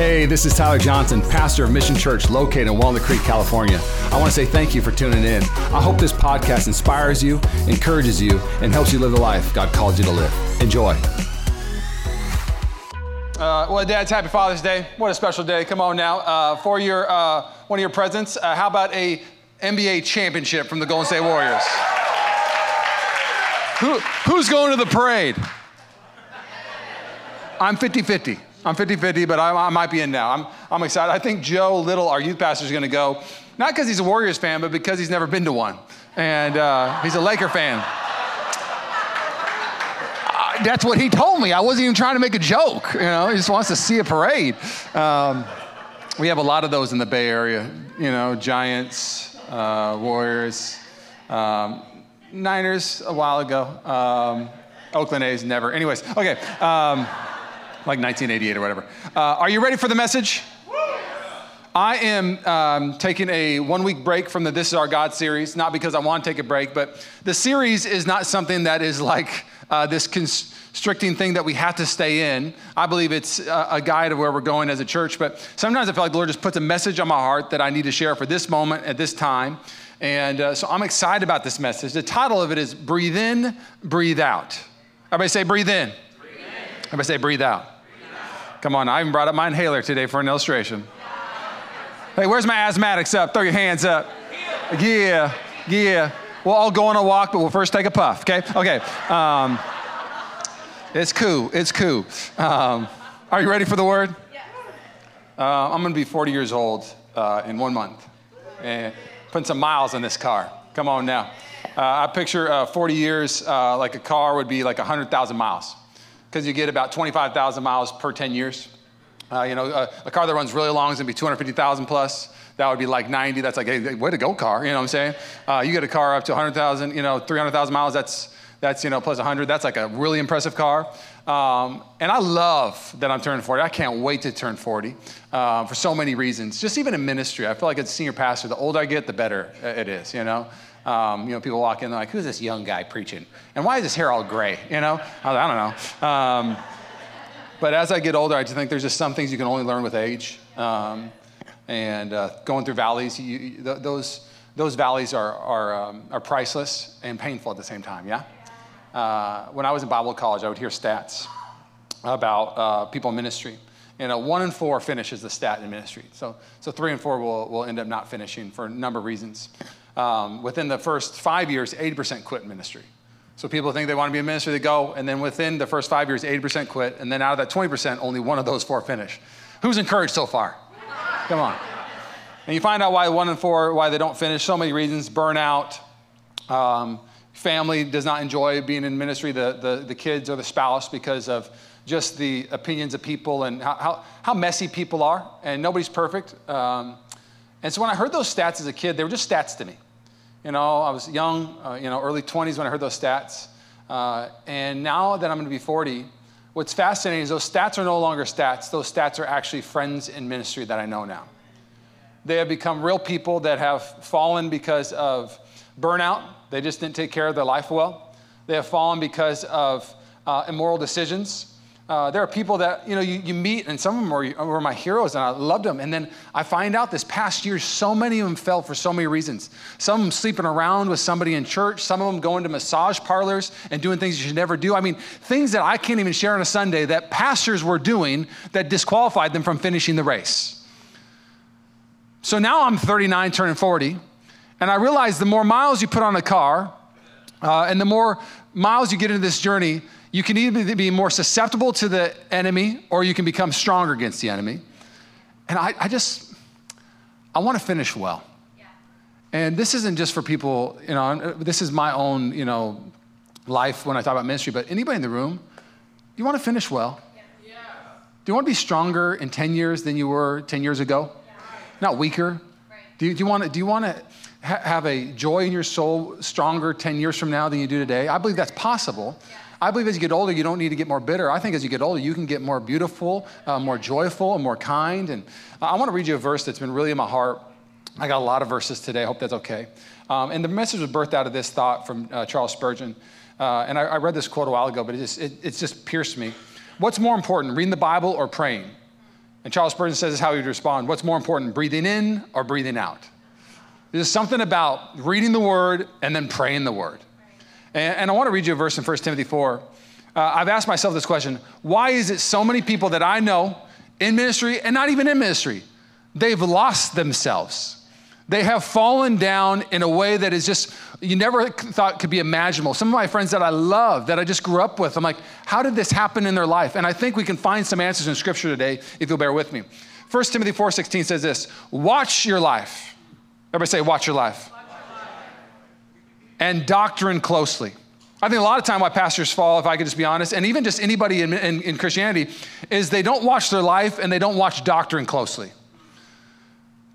Hey, this is Tyler Johnson, pastor of Mission Church located in Walnut Creek, California. I want to say thank you for tuning in. I hope this podcast inspires you, encourages you, and helps you live the life God called you to live. Enjoy. Uh, well, Dads, happy Father's Day. What a special day. Come on now. Uh, for your, uh, one of your presents, uh, how about a NBA championship from the Golden State Warriors? Who, who's going to the parade? I'm 50 50. I'm 50 50, but I, I, might be in now. I'm, I'm excited. I think Joe Little, our youth pastor, is going to go, not because he's a Warriors fan, but because he's never been to one. And uh, he's a Laker fan. Uh, that's what he told me. I wasn't even trying to make a joke. You know, he just wants to see a parade. Um, we have a lot of those in the Bay Area. You know, Giants, uh, Warriors, um, Niners a while ago. Um, Oakland A's never. Anyways, okay. Like 1988 or whatever. Uh, are you ready for the message? I am um, taking a one week break from the This Is Our God series, not because I want to take a break, but the series is not something that is like uh, this constricting thing that we have to stay in. I believe it's a, a guide of where we're going as a church, but sometimes I feel like the Lord just puts a message on my heart that I need to share for this moment at this time. And uh, so I'm excited about this message. The title of it is Breathe In, Breathe Out. Everybody say, Breathe In. Everybody say, breathe out. Come on, I even brought up my inhaler today for an illustration. Hey, where's my asthmatics up? Throw your hands up. Yeah, yeah. We'll all go on a walk, but we'll first take a puff, okay? Okay. Um, it's cool. It's cool. Um, are you ready for the word? Uh, I'm going to be 40 years old uh, in one month. And putting some miles on this car. Come on now. Uh, I picture uh, 40 years uh, like a car would be like 100,000 miles because you get about 25,000 miles per 10 years. Uh, you know, a, a, car that runs really long is gonna be 250,000 plus. That would be like 90. That's like, hey, way to go, car. You know what I'm saying? Uh, you get a car up to 100,000, you know, 300,000 miles. That's that's you know plus 100. That's like a really impressive car. Um, and I love that I'm turning 40. I can't wait to turn 40 uh, for so many reasons. Just even in ministry, I feel like as a senior pastor, the older I get, the better it is. You know. Um, you know, people walk in, they're like, who's this young guy preaching? And why is his hair all gray? You know, I, I don't know. Um, but as I get older, I just think there's just some things you can only learn with age. Um, and uh, going through valleys, you, th- those, those valleys are, are, um, are priceless and painful at the same time, yeah? Uh, when I was in Bible college, I would hear stats about uh, people in ministry. You know, one in four finishes the stat in ministry. So, so three and four will, will end up not finishing for a number of reasons um, within the first five years, 80% quit ministry. So people think they want to be a minister, they go, and then within the first five years, 80% quit, and then out of that 20%, only one of those four finish. Who's encouraged so far? Come on. And you find out why one in four, why they don't finish. So many reasons: burnout, um, family does not enjoy being in ministry, the, the, the kids or the spouse because of just the opinions of people and how, how, how messy people are, and nobody's perfect. Um, and so when I heard those stats as a kid, they were just stats to me. You know, I was young, uh, you know, early 20s when I heard those stats. Uh, and now that I'm going to be 40, what's fascinating is those stats are no longer stats. Those stats are actually friends in ministry that I know now. They have become real people that have fallen because of burnout. They just didn't take care of their life well. They have fallen because of uh, immoral decisions. Uh, there are people that you know you, you meet, and some of them were, were, my heroes, and I loved them. And then I find out this past year, so many of them fell for so many reasons. Some of them sleeping around with somebody in church. Some of them going to massage parlors and doing things you should never do. I mean, things that I can't even share on a Sunday that pastors were doing that disqualified them from finishing the race. So now I'm 39, turning 40, and I realize the more miles you put on a car, uh, and the more miles you get into this journey, you can either be more susceptible to the enemy or you can become stronger against the enemy. And I, I just, I want to finish well. Yeah. And this isn't just for people, you know, this is my own, you know, life when I talk about ministry, but anybody in the room, you want to finish well? Yeah. Do you want to be stronger in 10 years than you were 10 years ago? Yeah. Not weaker? Right. Do, you, do, you want to, do you want to ha- have a joy in your soul stronger 10 years from now than you do today? I believe that's possible. Yeah. I believe as you get older, you don't need to get more bitter. I think as you get older, you can get more beautiful, uh, more joyful, and more kind. And I want to read you a verse that's been really in my heart. I got a lot of verses today. I hope that's okay. Um, and the message was birthed out of this thought from uh, Charles Spurgeon. Uh, and I, I, read this quote a while ago, but it just, it, it's just pierced me. What's more important, reading the Bible or praying? And Charles Spurgeon says is how he'd respond. What's more important, breathing in or breathing out? There's something about reading the word and then praying the word. And, and I want to read you a verse in 1 Timothy 4. Uh, I've asked myself this question why is it so many people that I know in ministry and not even in ministry, they've lost themselves? They have fallen down in a way that is just, you never thought could be imaginable. Some of my friends that I love, that I just grew up with, I'm like, how did this happen in their life? And I think we can find some answers in scripture today if you'll bear with me. 1 Timothy 4:16 says this: watch your life. Everybody say, watch your life. Watch your life. And doctrine closely. I think a lot of time why pastors fall, if I could just be honest, and even just anybody in, in, in Christianity, is they don't watch their life and they don't watch doctrine closely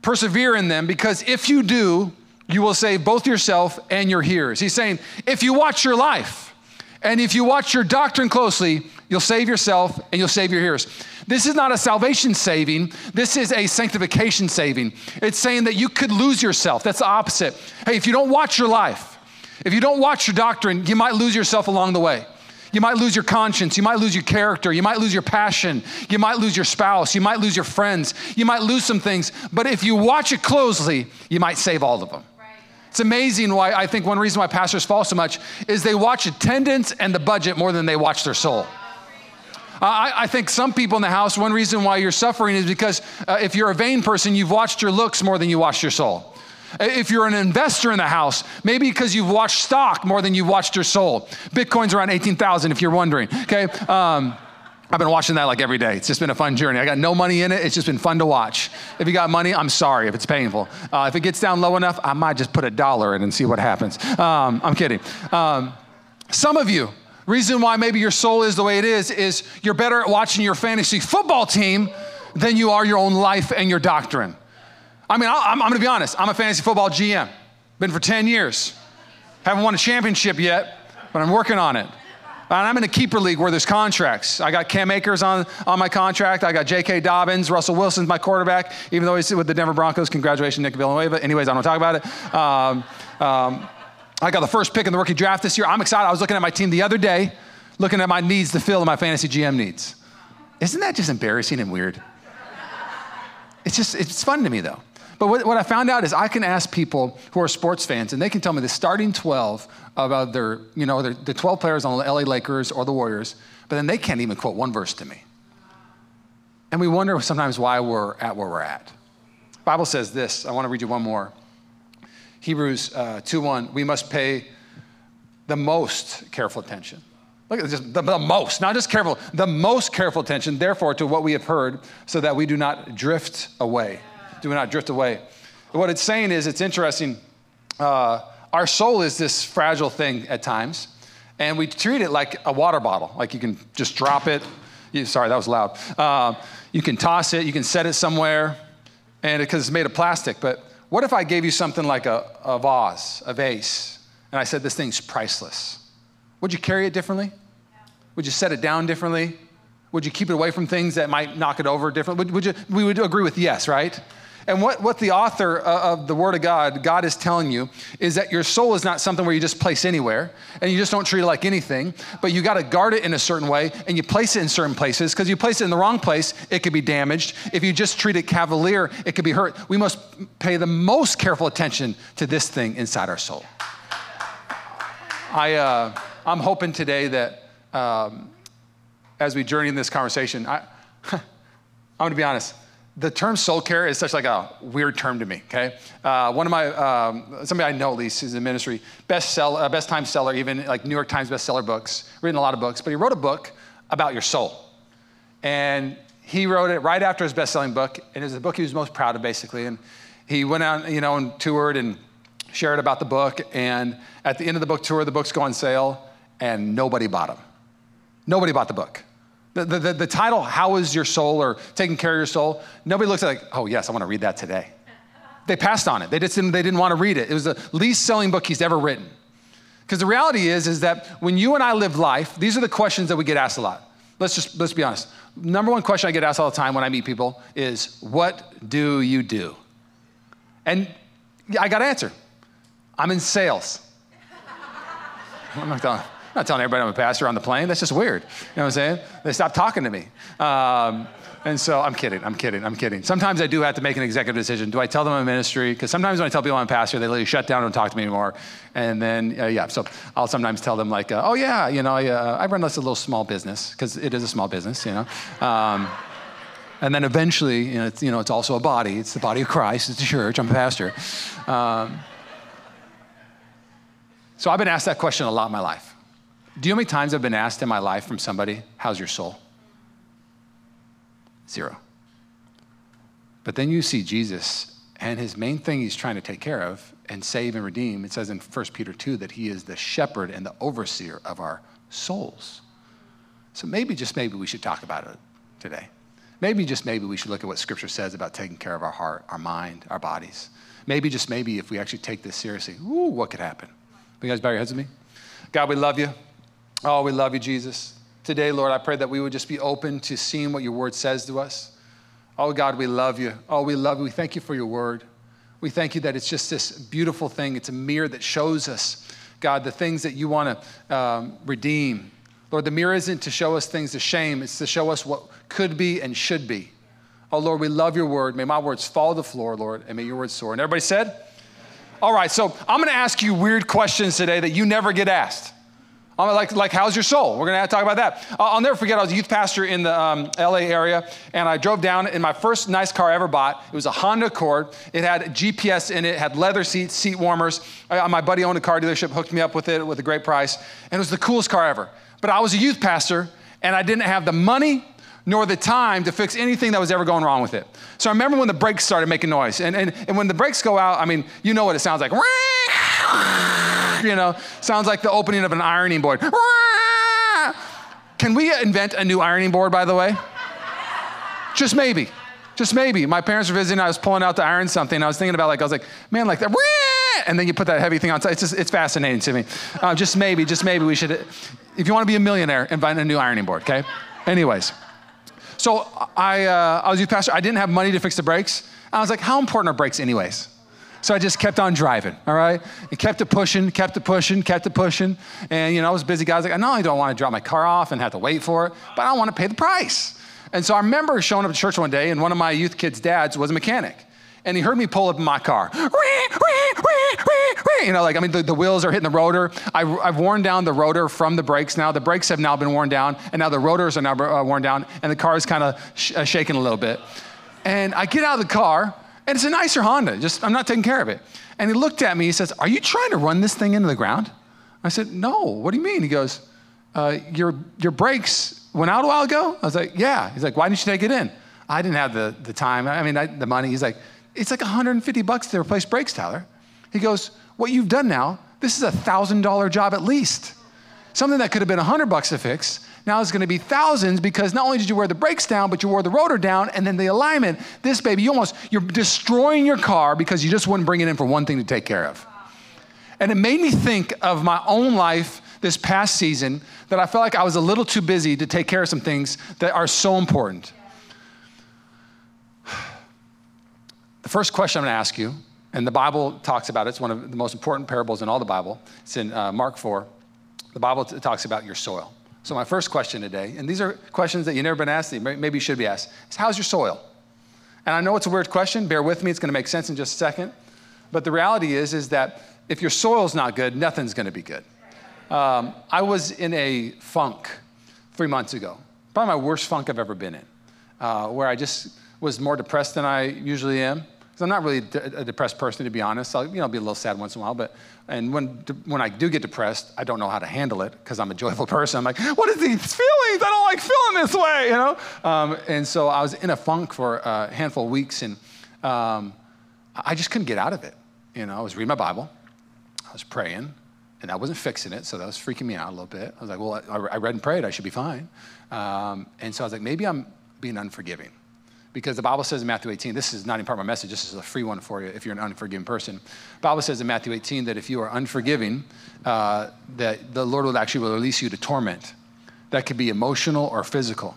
persevere in them because if you do, you will save both yourself and your hearers. He's saying, if you watch your life and if you watch your doctrine closely, you'll save yourself and you'll save your hearers. This is not a salvation saving, this is a sanctification saving. It's saying that you could lose yourself. That's the opposite. Hey, if you don't watch your life, if you don't watch your doctrine, you might lose yourself along the way. You might lose your conscience. You might lose your character. You might lose your passion. You might lose your spouse. You might lose your friends. You might lose some things. But if you watch it closely, you might save all of them. It's amazing why I think one reason why pastors fall so much is they watch attendance and the budget more than they watch their soul. I, I, think some people in the house, one reason why you're suffering is because uh, if you're a vain person, you've watched your looks more than you watched your soul. If you're an investor in the house, maybe because you've watched stock more than you've watched your soul. Bitcoin's around 18,000 if you're wondering, okay? Um, I've been watching that like every day. It's just been a fun journey. I got no money in it. It's just been fun to watch. If you got money, I'm sorry if it's painful. Uh, if it gets down low enough, I might just put a dollar in and see what happens. Um, I'm kidding. Um, some of you, reason why maybe your soul is the way it is, is you're better at watching your fantasy football team than you are your own life and your doctrine. I mean, I'm, I'm going to be honest. I'm a fantasy football GM. Been for 10 years. Haven't won a championship yet, but I'm working on it. And I'm in a keeper league where there's contracts. I got Cam Akers on, on my contract. I got J.K. Dobbins. Russell Wilson's my quarterback, even though he's with the Denver Broncos. Congratulations, Nick Villanueva. Anyways, I don't talk about it. Um, um, I got the first pick in the rookie draft this year. I'm excited. I was looking at my team the other day, looking at my needs to fill my fantasy GM needs. Isn't that just embarrassing and weird? It's just, it's fun to me though. But what, what I found out is I can ask people who are sports fans, and they can tell me the starting 12 about their, you know, the 12 players on the LA Lakers or the Warriors, but then they can't even quote one verse to me. And we wonder sometimes why we're at where we're at. The Bible says this. I want to read you one more. Hebrews uh, 2 1. We must pay the most careful attention. Look at this, the, the, most, not just careful, the most careful attention, therefore, to what we have heard, so that we do not drift away do not drift away. What it's saying is, it's interesting. Uh, our soul is this fragile thing at times, and we treat it like a water bottle. Like you can just drop it. You, sorry, that was loud. Uh, you can toss it, you can set it somewhere, and because it, it's made of plastic. But what if I gave you something like a, a vase, a vase, and I said this thing's priceless? Would you carry it differently? Would you set it down differently? Would you keep it away from things that might knock it over differently? Would, would you, we would agree with yes, right? And what, what the author of the Word of God, God is telling you, is that your soul is not something where you just place anywhere and you just don't treat it like anything, but you got to guard it in a certain way and you place it in certain places because you place it in the wrong place, it could be damaged. If you just treat it cavalier, it could be hurt. We must pay the most careful attention to this thing inside our soul. I, uh, I'm hoping today that um, as we journey in this conversation, I, I'm going to be honest the term soul care is such like a weird term to me okay? Uh, one of my um, somebody i know at least is in ministry best sell, uh, best time seller even like new york times bestseller books written a lot of books but he wrote a book about your soul. And he wrote it right after his best-selling book and it was the book he was most proud of basically. And he went out you know and toured and shared about the book and at the end of the book tour the books go on sale and nobody bought them nobody bought the book the, the, the, title, How is Your Soul or Taking Care of Your Soul, nobody looks at like, oh, yes, I want to read that today. They passed on it. They, just didn't, they didn't want to read it. It was the least selling book he's ever written. Because the reality is, is that when you and I live life, these are the questions that we get asked a lot. Let's just, let's be honest. Number one question I get asked all the time when I meet people is, what do you do? And I got to answer. I'm in sales. I'm not done. Not telling everybody I'm a pastor on the plane. That's just weird. You know what I'm saying? They stopped talking to me. Um, and so I'm kidding, I'm kidding, I'm kidding. Sometimes I do have to make an executive decision. Do I tell them I'm a ministry? Because sometimes when I tell people I'm a pastor, they literally shut down and don't talk to me anymore. And then, uh, yeah, so I'll sometimes tell them, like, uh, oh, yeah, you know, I, uh, I run this a little small business, because it is a small business, you know. Um, and then eventually, you know, it's, you know, it's also a body. It's the body of Christ. It's the church. I'm a pastor. Um, so I've been asked that question a lot in my life. Do you know how many times I've been asked in my life from somebody, how's your soul? Zero. But then you see Jesus, and his main thing he's trying to take care of and save and redeem, it says in 1 Peter 2 that he is the shepherd and the overseer of our souls. So maybe, just maybe, we should talk about it today. Maybe, just maybe, we should look at what Scripture says about taking care of our heart, our mind, our bodies. Maybe, just maybe, if we actually take this seriously, ooh, what could happen? You guys bow your heads with me? God, we love you. Oh, we love you, Jesus. Today, Lord, I pray that we would just be open to seeing what your word says to us. Oh, God, we love you. Oh, we love you. We thank you for your word. We thank you that it's just this beautiful thing. It's a mirror that shows us, God, the things that you want to um, redeem. Lord, the mirror isn't to show us things to shame, it's to show us what could be and should be. Oh, Lord, we love your word. May my words fall to the floor, Lord, and may your words soar. And everybody said, All right, so I'm going to ask you weird questions today that you never get asked. I'm like, like, how's your soul? We're going to talk about that. I'll never forget, I was a youth pastor in the um, LA area, and I drove down in my first nice car I ever bought. It was a Honda Accord. It had GPS in it, had leather seats, seat warmers. I, my buddy owned a car dealership, hooked me up with it with a great price, and it was the coolest car ever. But I was a youth pastor, and I didn't have the money nor the time to fix anything that was ever going wrong with it. So I remember when the brakes started making noise. And, and, and when the brakes go out, I mean, you know what it sounds like you know, sounds like the opening of an ironing board. Can we invent a new ironing board, by the way? Just maybe. Just maybe. My parents were visiting, I was pulling out to iron something. I was thinking about like, I was like, man, like that, and then you put that heavy thing on. It's just, it's fascinating to me. Uh, just maybe, just maybe we should, if you want to be a millionaire, invent a new ironing board, okay? Anyways. So I, uh, I was youth pastor. I didn't have money to fix the brakes. I was like, how important are brakes anyways? So I just kept on driving, all right? And kept it pushing, kept it pushing, kept it pushing. And, you know, I was busy guys like, I not only don't want to drop my car off and have to wait for it, but I want to pay the price. And so I remember showing up at church one day, and one of my youth kids' dads was a mechanic. And he heard me pull up in my car. You know, like, I mean, the, the wheels are hitting the rotor. I, have worn down the rotor from the brakes now. The brakes have now been worn down, and now the rotors are now uh, worn down, and the car is kind of sh- uh, shaking a little bit. And I get out of the car, and it's a nicer Honda, just I'm not taking care of it. And he looked at me, he says, Are you trying to run this thing into the ground? I said, No, what do you mean? He goes, uh, your, your brakes went out a while ago? I was like, Yeah. He's like, Why didn't you take it in? I didn't have the, the time, I mean, I, the money. He's like, It's like 150 bucks to replace brakes, Tyler. He goes, What you've done now, this is a $1,000 job at least. Something that could have been 100 bucks to fix now it's going to be thousands because not only did you wear the brakes down, but you wore the rotor down and then the alignment. This baby, you almost, you're destroying your car because you just wouldn't bring it in for one thing to take care of. And it made me think of my own life this past season that I felt like I was a little too busy to take care of some things that are so important. The first question I'm going to ask you, and the Bible talks about it, it's one of the most important parables in all the Bible. It's in uh, Mark 4. The Bible t- talks about your soil. So, my first question today, and these are questions that you've never been asked, maybe you should be asked, is how's your soil? And I know it's a weird question. Bear with me, it's going to make sense in just a second. But the reality is, is that if your soil's not good, nothing's going to be good. Um, I was in a funk three months ago, probably my worst funk I've ever been in, uh, where I just was more depressed than I usually am. Because I'm not really a depressed person, to be honest. I'll you know, be a little sad once in a while. But, and when, when I do get depressed, I don't know how to handle it because I'm a joyful person. I'm like, what are these feelings? I don't like feeling this way, you know? Um, and so I was in a funk for a handful of weeks, and um, I just couldn't get out of it. You know, I was reading my Bible, I was praying, and I wasn't fixing it, so that was freaking me out a little bit. I was like, well, I, I read and prayed, I should be fine. Um, and so I was like, maybe I'm being unforgiving because the Bible says in Matthew 18, this is not even part of my message, this is a free one for you if you're an unforgiving person. The Bible says in Matthew 18 that if you are unforgiving, uh, that the Lord will actually release you to torment. That could be emotional or physical.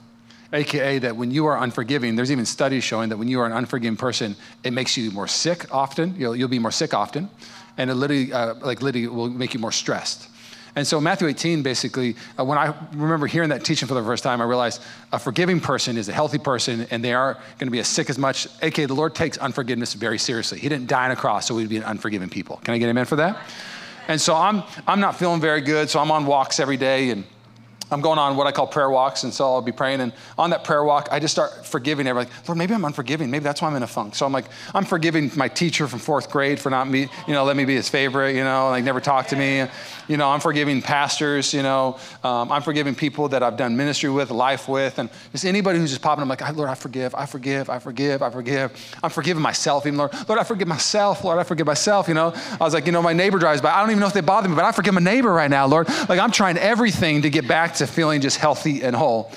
AKA that when you are unforgiving, there's even studies showing that when you are an unforgiving person, it makes you more sick often. You'll, you'll be more sick often. And it literally, uh, like literally will make you more stressed. And so Matthew 18, basically, uh, when I remember hearing that teaching for the first time, I realized a forgiving person is a healthy person, and they are going to be as sick as much. AK, the Lord takes unforgiveness very seriously. He didn't die on a cross so we'd be an unforgiving people. Can I get amen for that? And so I'm, I'm not feeling very good, so I'm on walks every day, and I'm going on what I call prayer walks, and so I'll be praying. And on that prayer walk, I just start forgiving everybody. Like, Lord, maybe I'm unforgiving. Maybe that's why I'm in a funk. So I'm like, I'm forgiving my teacher from fourth grade for not me, you know, let me be his favorite, you know, like never talk to me. You know, I'm forgiving pastors, you know, um, I'm forgiving people that I've done ministry with, life with, and just anybody who's just popping. I'm like, Lord, I forgive, I forgive, I forgive, I forgive. I'm forgiving myself, even Lord. Lord, I forgive myself. Lord, I forgive myself. You know, I was like, you know, my neighbor drives by. I don't even know if they bother me, but I forgive my neighbor right now, Lord. Like I'm trying everything to get back to feeling just healthy and whole.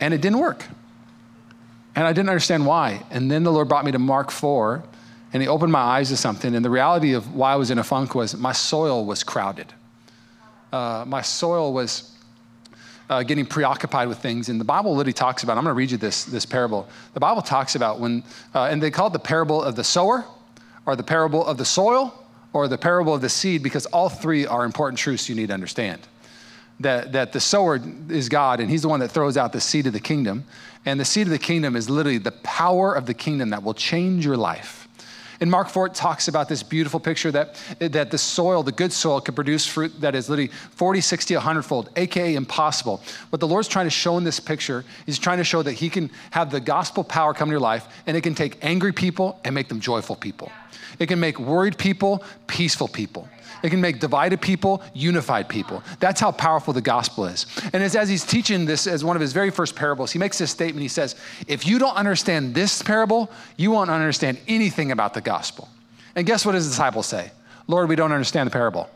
And it didn't work. And I didn't understand why. And then the Lord brought me to Mark 4, and He opened my eyes to something. And the reality of why I was in a funk was my soil was crowded. Uh, my soil was uh, getting preoccupied with things. And the Bible literally talks about, I'm going to read you this, this parable. The Bible talks about when, uh, and they call it the parable of the sower, or the parable of the soil, or the parable of the seed, because all three are important truths you need to understand that, that the sower is God and he's the one that throws out the seed of the kingdom. And the seed of the kingdom is literally the power of the kingdom that will change your life. And Mark 4, talks about this beautiful picture that, that the soil, the good soil, can produce fruit that is literally 40, 60, 100 fold, aka impossible. What the Lord's trying to show in this picture is trying to show that He can have the gospel power come to your life and it can take angry people and make them joyful people. It can make worried people peaceful people. It can make divided people unified people. That's how powerful the gospel is. And as, as he's teaching this as one of his very first parables, he makes this statement. He says, If you don't understand this parable, you won't understand anything about the gospel. And guess what his disciples say? Lord, we don't understand the parable.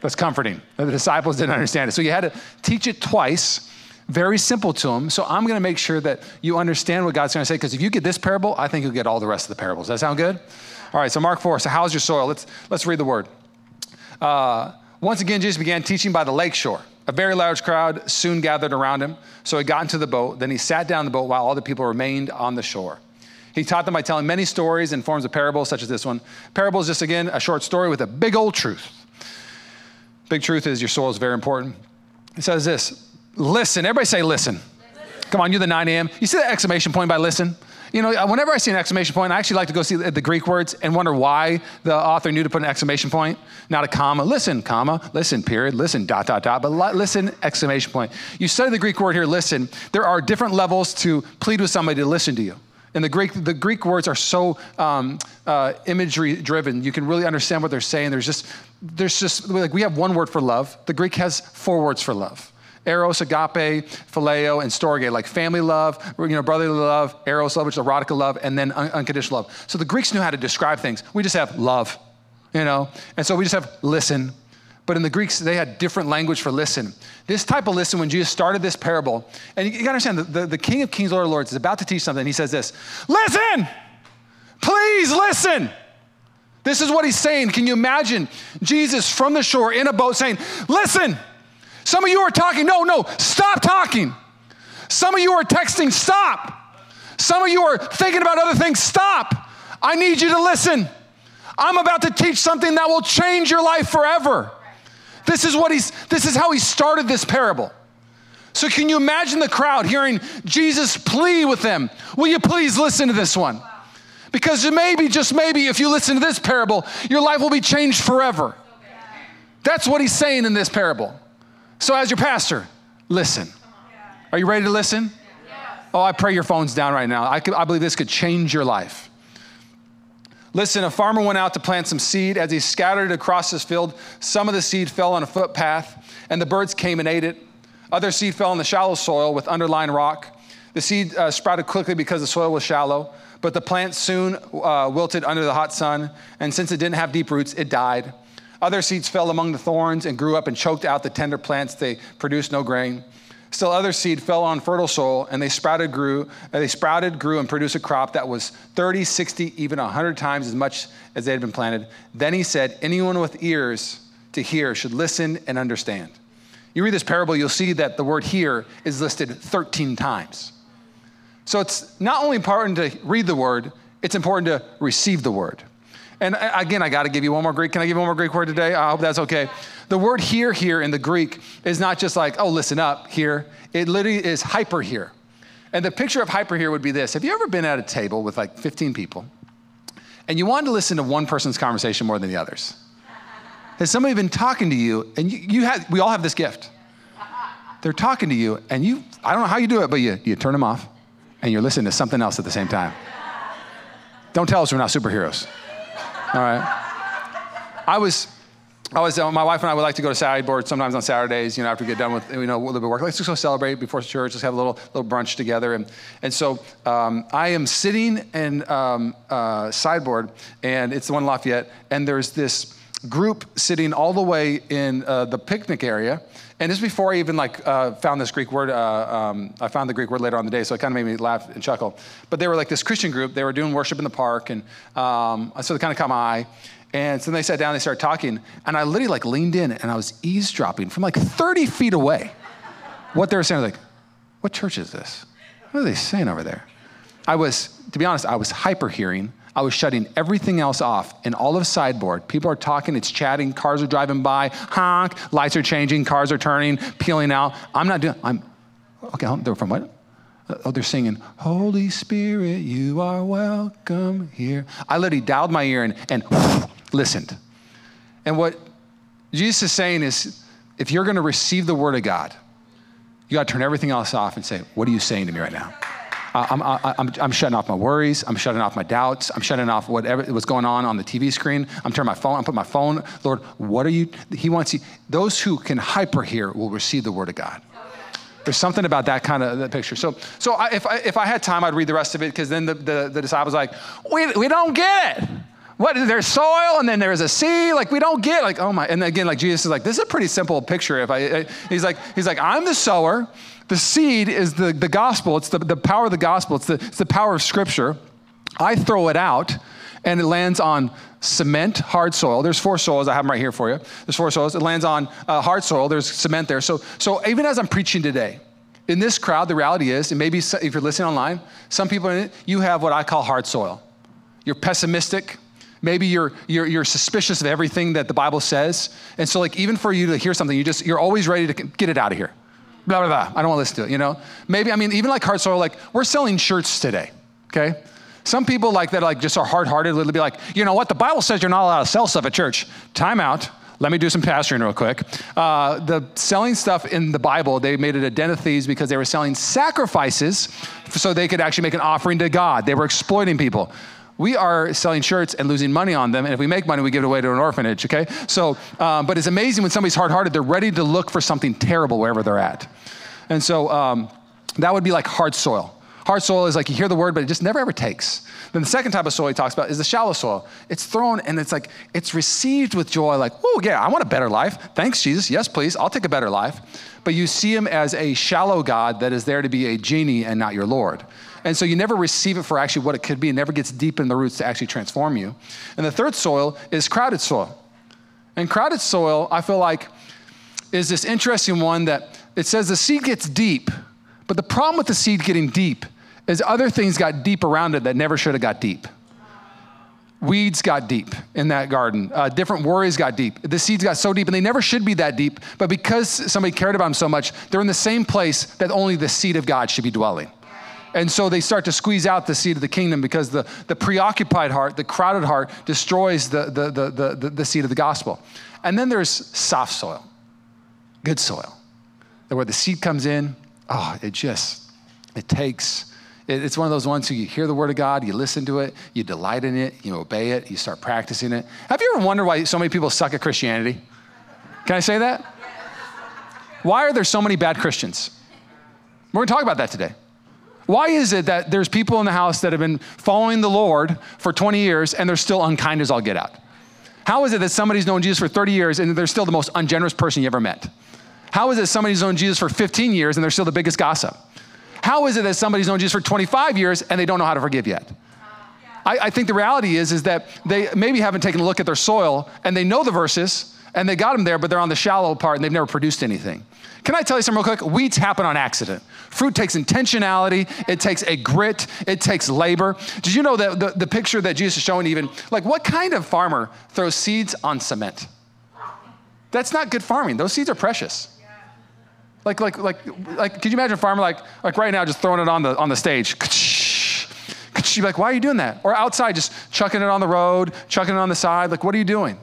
That's comforting. The disciples didn't understand it. So you had to teach it twice, very simple to them. So I'm going to make sure that you understand what God's going to say, because if you get this parable, I think you'll get all the rest of the parables. Does that sound good? All right, so Mark 4. So, how's your soil? Let's, let's read the word. Uh, once again, Jesus began teaching by the lake shore. A very large crowd soon gathered around him. So he got into the boat. Then he sat down in the boat while all the people remained on the shore. He taught them by telling many stories in forms of parables, such as this one. Parables, just, again, a short story with a big old truth. Big truth is your soil is very important. He says this listen. Everybody say, listen. listen. Come on, you're the 9 a.m. You see the exclamation point by listen? You know, whenever I see an exclamation point, I actually like to go see the Greek words and wonder why the author knew to put an exclamation point, not a comma. Listen, comma, listen, period, listen, dot, dot, dot, but listen, exclamation point. You study the Greek word here, listen. There are different levels to plead with somebody to listen to you. And the Greek, the Greek words are so um, uh, imagery driven. You can really understand what they're saying. There's just, there's just, like we have one word for love. The Greek has four words for love eros, agape, phileo, and storge, like family love, you know, brotherly love, eros love, which is erotica love, and then un- unconditional love. So the Greeks knew how to describe things. We just have love, you know, and so we just have listen. But in the Greeks, they had different language for listen. This type of listen, when Jesus started this parable, and you, gotta understand, the, the, the King of Kings, Lord of Lords, is about to teach something. He says this Listen! Please listen! This is what he's saying. Can you imagine Jesus from the shore in a boat saying, Listen! Some of you are talking, no, no, stop talking. Some of you are texting, stop. Some of you are thinking about other things, stop. I need you to listen. I'm about to teach something that will change your life forever. This is what he's this is how he started this parable. So can you imagine the crowd hearing Jesus plea with them? Will you please listen to this one? Because maybe, just maybe, if you listen to this parable, your life will be changed forever. That's what he's saying in this parable. So, as your pastor, listen. Are you ready to listen? Oh, I pray your phone's down right now. I, could, I believe this could change your life. Listen, a farmer went out to plant some seed. As he scattered it across his field, some of the seed fell on a footpath, and the birds came and ate it. Other seed fell in the shallow soil with underlying rock. The seed uh, sprouted quickly because the soil was shallow, but the plant soon uh, wilted under the hot sun, and since it didn't have deep roots, it died. Other seeds fell among the thorns and grew up and choked out the tender plants. They produced no grain. Still other seed fell on fertile soil and they sprouted, grew, and they sprouted, grew and produced a crop that was 30, 60, even 100 times as much as they had been planted. Then he said, anyone with ears to hear should listen and understand. You read this parable, you'll see that the word hear is listed 13 times. So it's not only important to read the word, it's important to receive the word. And uh, again, I got to give you one more Greek. Can I give you one more Greek word today? I hope that's okay. The word here, here in the Greek is not just like, oh, listen up here. It literally is hyper hear. And the picture of hyper hear would be this Have you ever been at a table with like 15 people and you wanted to listen to one person's conversation more than the others? Has somebody been talking to you and you, you we all have this gift. They're talking to you and you, I don't know how you do it, but you, you turn them off and you're listening to something else at the same time. Don't tell us we're not superheroes. All right. I was, I was, uh, my wife and I would like to go to sideboard sometimes on Saturdays, you know, after we get done with, you know, a little bit of work. Let's just go celebrate before church, just have a little, little brunch together. And, and so um, I am sitting in um, uh, sideboard, and it's the one Lafayette, and there's this group sitting all the way in uh, the picnic area. And this is before I even like uh, found this Greek word. Uh, um, I found the Greek word later on the day, so it kind of made me laugh and chuckle. But they were like this Christian group. They were doing worship in the park, and um, so they kind of caught my eye. And so they sat down, they started talking, and I literally like leaned in and I was eavesdropping from like 30 feet away. What they were saying, I was like, what church is this? What are they saying over there? I was, to be honest, I was hyper hearing I was shutting everything else off and all of sideboard. People are talking, it's chatting, cars are driving by, honk, lights are changing, cars are turning, peeling out. I'm not doing, I'm, okay, they're from what? Uh, oh, they're singing, Holy Spirit, you are welcome here. I literally dialed my ear and, and listened. And what Jesus is saying is, if you're going to receive the word of God, you got to turn everything else off and say, What are you saying to me right now? I'm, I'm, I'm shutting off my worries. I'm shutting off my doubts. I'm shutting off whatever was going on on the TV screen. I'm turning my phone. I'm putting my phone. Lord, what are you? He wants you. Those who can hyper hear will receive the word of God. There's something about that kind of that picture. So, so I, if, I, if I had time, I'd read the rest of it because then the, the, the disciples like, we, we don't get it. What, there's soil and then there's a sea. Like we don't get like, oh my. And again, like Jesus is like, this is a pretty simple picture. If I, he's like, he's like, I'm the sower. The seed is the, the gospel, it's the, the power of the gospel, it's the, it's the power of scripture. I throw it out and it lands on cement, hard soil. There's four soils. I have them right here for you. There's four soils. It lands on uh, hard soil. There's cement there. So, so even as I'm preaching today, in this crowd, the reality is, and maybe if you're listening online, some people in it, you have what I call hard soil. You're pessimistic. Maybe you're, you're, you're suspicious of everything that the Bible says. And so, like, even for you to hear something, you just, you're always ready to get it out of here blah, blah, blah. I don't want to listen to it, you know? Maybe, I mean, even like hard soil, like we're selling shirts today, okay? Some people like that, like just are hard hearted, will be like, you know what? The Bible says you're not allowed to sell stuff at church. Time out. Let me do some pastoring real quick. Uh, the selling stuff in the Bible, they made it a den of thieves because they were selling sacrifices so they could actually make an offering to God. They were exploiting people we are selling shirts and losing money on them. And if we make money, we give it away to an orphanage, okay? So, um, but it's amazing when somebody's hard hearted, they're ready to look for something terrible wherever they're at. And so um, that would be like hard soil. Hard soil is like you hear the word, but it just never ever takes. Then the second type of soil he talks about is the shallow soil. It's thrown and it's like, it's received with joy, like, oh, yeah, I want a better life. Thanks, Jesus. Yes, please. I'll take a better life. But you see him as a shallow God that is there to be a genie and not your Lord. And so you never receive it for actually what it could be. It never gets deep in the roots to actually transform you. And the third soil is crowded soil. And crowded soil, I feel like, is this interesting one that it says the seed gets deep. But the problem with the seed getting deep is other things got deep around it that never should have got deep. Weeds got deep in that garden. Uh, different worries got deep. The seeds got so deep, and they never should be that deep. But because somebody cared about them so much, they're in the same place that only the seed of God should be dwelling. And so they start to squeeze out the seed of the kingdom because the, the preoccupied heart, the crowded heart, destroys the, the, the, the, the seed of the gospel. And then there's soft soil, good soil, where the seed comes in. Oh, it just, it takes, it's one of those ones who you hear the word of God, you listen to it, you delight in it, you obey it, you start practicing it. Have you ever wondered why so many people suck at Christianity? Can I say that? Why are there so many bad Christians? We're going to talk about that today. Why is it that there's people in the house that have been following the Lord for 20 years and they're still unkind as all get out? How is it that somebody's known Jesus for 30 years and they're still the most ungenerous person you ever met? How is it that somebody's known Jesus for 15 years and they're still the biggest gossip? How is it that somebody's known Jesus for 25 years and they don't know how to forgive yet? I, I think the reality is, is that they maybe haven't taken a look at their soil and they know the verses and they got them there, but they're on the shallow part and they've never produced anything. Can I tell you something real quick? Weeds happen on accident. Fruit takes intentionality, it takes a grit, it takes labor. Did you know that the, the picture that Jesus is showing, even, like, what kind of farmer throws seeds on cement? That's not good farming. Those seeds are precious. Like, like, like, like, could you imagine a farmer like, like right now just throwing it on the, on the stage? She'd be like, why are you doing that? Or outside, just chucking it on the road, chucking it on the side. Like, what are you doing?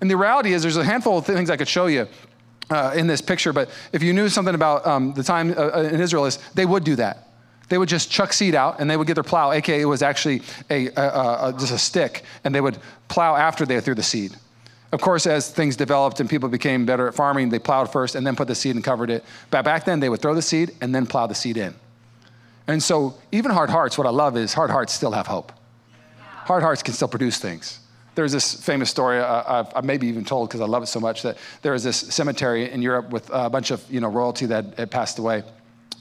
And the reality is, there's a handful of things I could show you uh, in this picture, but if you knew something about um, the time uh, uh, in Israel, is they would do that. They would just chuck seed out and they would get their plow, aka it was actually a, a, a, just a stick, and they would plow after they threw the seed. Of course, as things developed and people became better at farming, they plowed first and then put the seed and covered it. But back then, they would throw the seed and then plow the seed in. And so, even hard hearts, what I love is hard hearts still have hope. Hard hearts can still produce things. There's this famous story uh, I've, I've, maybe even told because I love it so much that there was this cemetery in Europe with a bunch of you know royalty that had passed away,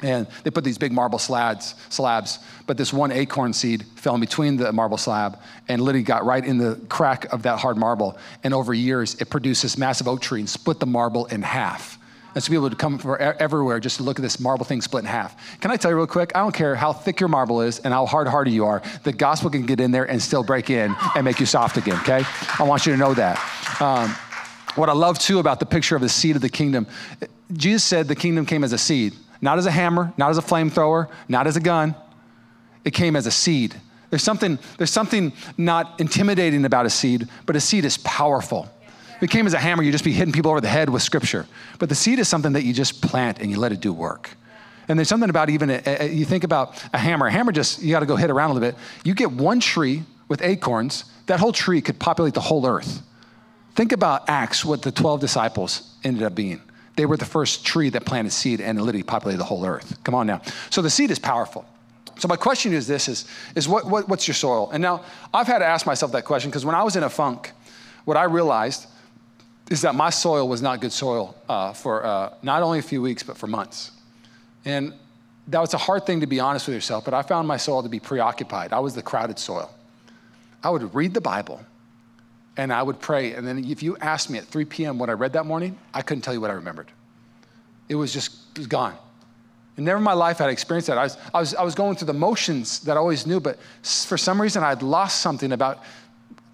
and they put these big marble slabs, slabs. But this one acorn seed fell in between the marble slab and literally got right in the crack of that hard marble. And over years, it produced this massive oak tree and split the marble in half. And so people would come from everywhere just to look at this marble thing split in half. Can I tell you real quick? I don't care how thick your marble is and how hard hearted you are, the gospel can get in there and still break in and make you soft again, okay? I want you to know that. Um, what I love too about the picture of the seed of the kingdom, Jesus said the kingdom came as a seed, not as a hammer, not as a flamethrower, not as a gun. It came as a seed. There's something, there's something not intimidating about a seed, but a seed is powerful. If it came as a hammer, you'd just be hitting people over the head with scripture. But the seed is something that you just plant and you let it do work. And there's something about even, a, a, you think about a hammer. A hammer just, you got to go hit around a little bit. You get one tree with acorns, that whole tree could populate the whole earth. Think about Acts, what the 12 disciples ended up being. They were the first tree that planted seed and literally populated the whole earth. Come on now. So the seed is powerful. So my question is this, is, is what, what, what's your soil? And now I've had to ask myself that question because when I was in a funk, what I realized is that my soil was not good soil uh, for uh, not only a few weeks, but for months. And that was a hard thing to be honest with yourself, but I found my soil to be preoccupied. I was the crowded soil. I would read the Bible and I would pray. And then if you asked me at 3 p.m. what I read that morning, I couldn't tell you what I remembered. It was just it was gone. And never in my life had I experienced that. I was, I, was, I was going through the motions that I always knew, but for some reason I'd lost something about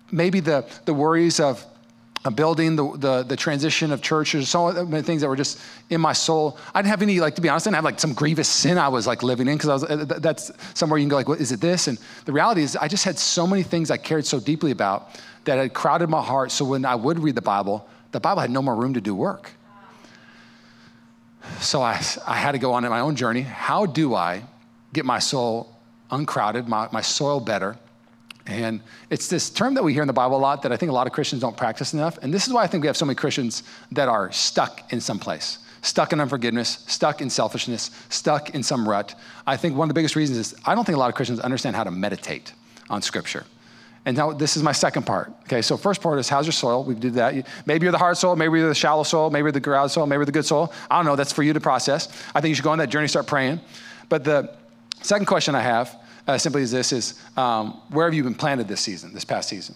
maybe the, the worries of building, the, the, the, transition of churches, so many things that were just in my soul. I didn't have any, like, to be honest, I didn't have like some grievous sin I was like living in because I was, uh, that's somewhere you can go like, what, is it this? And the reality is I just had so many things I cared so deeply about that had crowded my heart. So when I would read the Bible, the Bible had no more room to do work. So I, I had to go on my own journey. How do I get my soul uncrowded, my, my soil better? And it's this term that we hear in the Bible a lot that I think a lot of Christians don't practice enough. And this is why I think we have so many Christians that are stuck in some place, stuck in unforgiveness, stuck in selfishness, stuck in some rut. I think one of the biggest reasons is I don't think a lot of Christians understand how to meditate on Scripture. And now this is my second part. Okay, so first part is how's your soil? We did that. Maybe you're the hard soil, maybe you're the shallow soil, maybe you're the ground soil, maybe you're the good soil. I don't know. That's for you to process. I think you should go on that journey, start praying. But the second question I have uh, simply as this is um, where have you been planted this season, this past season?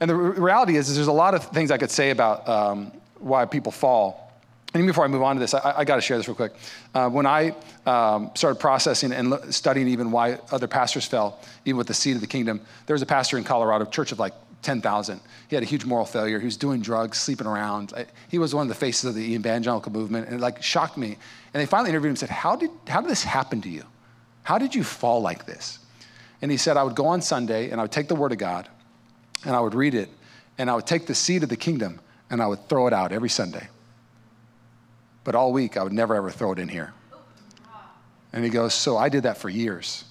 And the reality is, is there's a lot of things I could say about um, why people fall. And even before I move on to this, I, I got to share this real quick. Uh, when I um, started processing and studying even why other pastors fell, even with the seed of the kingdom, there was a pastor in Colorado, church of like 10,000. He had a huge moral failure. He was doing drugs, sleeping around. He was one of the faces of the evangelical movement, and it like shocked me. And they finally interviewed him and said, how did, how did this happen to you? How did you fall like this? And he said, I would go on Sunday and I would take the Word of God and I would read it and I would take the seed of the kingdom and I would throw it out every Sunday. But all week, I would never ever throw it in here. And he goes, So I did that for years.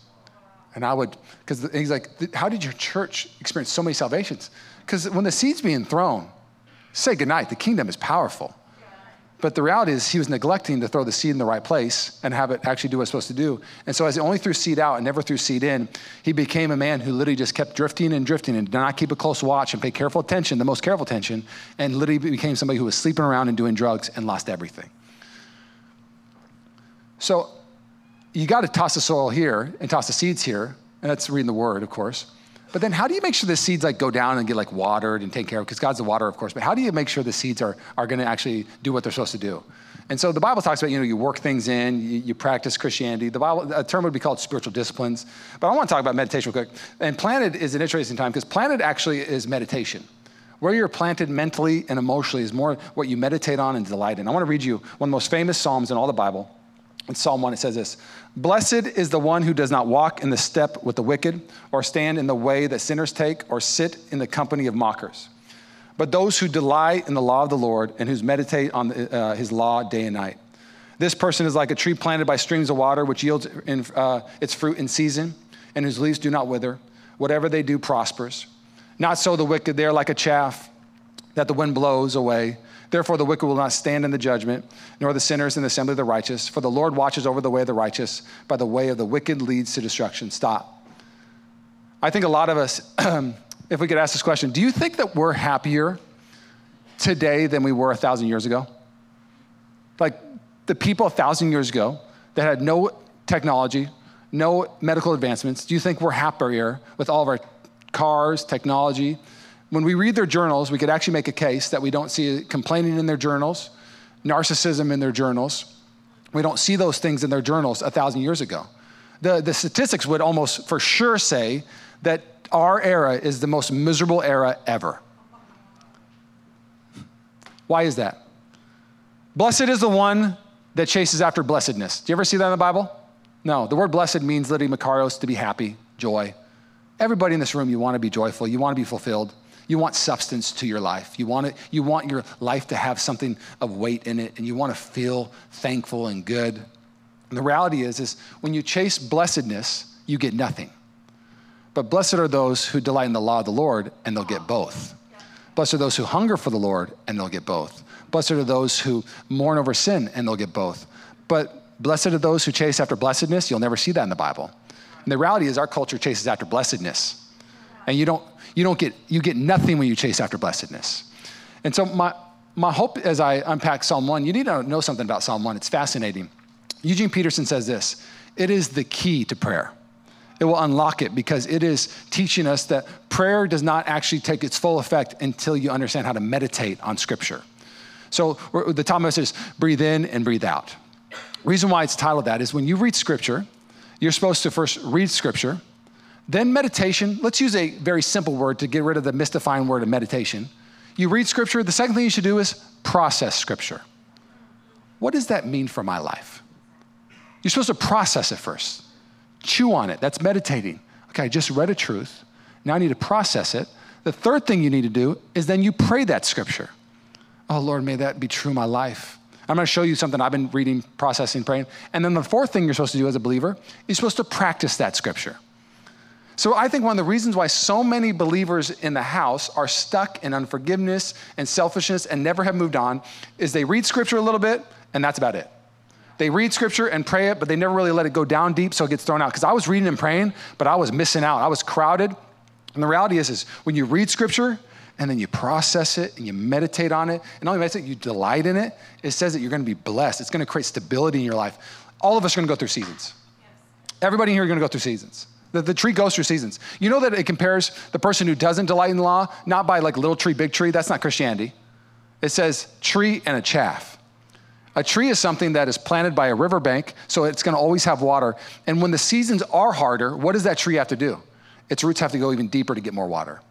And I would, because he's like, How did your church experience so many salvations? Because when the seed's being thrown, say goodnight, the kingdom is powerful. But the reality is, he was neglecting to throw the seed in the right place and have it actually do what it's supposed to do. And so, as he only threw seed out and never threw seed in, he became a man who literally just kept drifting and drifting and did not keep a close watch and pay careful attention, the most careful attention, and literally became somebody who was sleeping around and doing drugs and lost everything. So, you got to toss the soil here and toss the seeds here, and that's reading the word, of course. But then how do you make sure the seeds like go down and get like watered and taken care of? Because God's the water, of course. But how do you make sure the seeds are, are going to actually do what they're supposed to do? And so the Bible talks about, you know, you work things in, you, you, practice Christianity. The Bible, a term would be called spiritual disciplines. But I want to talk about meditation real quick. And planted is an interesting time because planted actually is meditation. Where you're planted mentally and emotionally is more what you meditate on and delight in. I want to read you one of the most famous Psalms in all the Bible. In Psalm 1, it says this Blessed is the one who does not walk in the step with the wicked, or stand in the way that sinners take, or sit in the company of mockers. But those who delight in the law of the Lord and who meditate on uh, his law day and night. This person is like a tree planted by streams of water, which yields in, uh, its fruit in season, and whose leaves do not wither. Whatever they do prospers. Not so the wicked, they are like a chaff that the wind blows away. Therefore, the wicked will not stand in the judgment, nor the sinners in the assembly of the righteous. For the Lord watches over the way of the righteous, but the way of the wicked leads to destruction. Stop. I think a lot of us, if we could ask this question, do you think that we're happier today than we were a thousand years ago? Like the people a thousand years ago that had no technology, no medical advancements, do you think we're happier with all of our cars, technology, when we read their journals, we could actually make a case that we don't see complaining in their journals, narcissism in their journals. We don't see those things in their journals a thousand years ago. The, the statistics would almost for sure say that our era is the most miserable era ever. Why is that? Blessed is the one that chases after blessedness. Do you ever see that in the Bible? No. The word blessed means literally makarios, to be happy, joy. Everybody in this room, you want to be joyful, you want to be fulfilled. You want substance to your life. You want, it, you want your life to have something of weight in it, and you want to feel thankful and good. And the reality is, is when you chase blessedness, you get nothing. But blessed are those who delight in the law of the Lord, and they'll get both. Blessed are those who hunger for the Lord, and they'll get both. Blessed are those who mourn over sin, and they'll get both. But blessed are those who chase after blessedness. You'll never see that in the Bible. And the reality is, our culture chases after blessedness. And you don't, you don't get, you get nothing when you chase after blessedness. And so my, my hope as I unpack Psalm 1, you need to know something about Psalm 1. It's fascinating. Eugene Peterson says this it is the key to prayer. It will unlock it because it is teaching us that prayer does not actually take its full effect until you understand how to meditate on Scripture. So the top message is breathe in and breathe out. Reason why it's titled that is when you read Scripture, you're supposed to first read Scripture, then meditation, let's use a very simple word to get rid of the mystifying word of meditation. You read scripture, the second thing you should do is process scripture. What does that mean for my life? You're supposed to process it first, chew on it. That's meditating. Okay, I just read a truth. Now I need to process it. The third thing you need to do is then you pray that scripture. Oh, Lord, may that be true in my life. I'm going to show you something I've been reading, processing, praying. And then the fourth thing you're supposed to do as a believer, you're supposed to practice that scripture. So I think one of the reasons why so many believers in the house are stuck in unforgiveness and selfishness and never have moved on is they read scripture a little bit and that's about it. They read scripture and pray it, but they never really let it go down deep so it gets thrown out. Because I was reading and praying, but I was missing out. I was crowded. And the reality is, is when you read scripture and then you process it and you meditate on it, and not only meditate, you delight in it, it says that you're going to be blessed. It's going to create stability in your life. All of us are going to go through seasons. Everybody here going to go through seasons. The, the tree goes through seasons. You know that it compares the person who doesn't delight in the law, not by like little tree, big tree. That's not Christianity. It says tree and a chaff. A tree is something that is planted by a riverbank, so it's going to always have water. And when the seasons are harder, what does that tree have to do? Its roots have to go even deeper to get more water.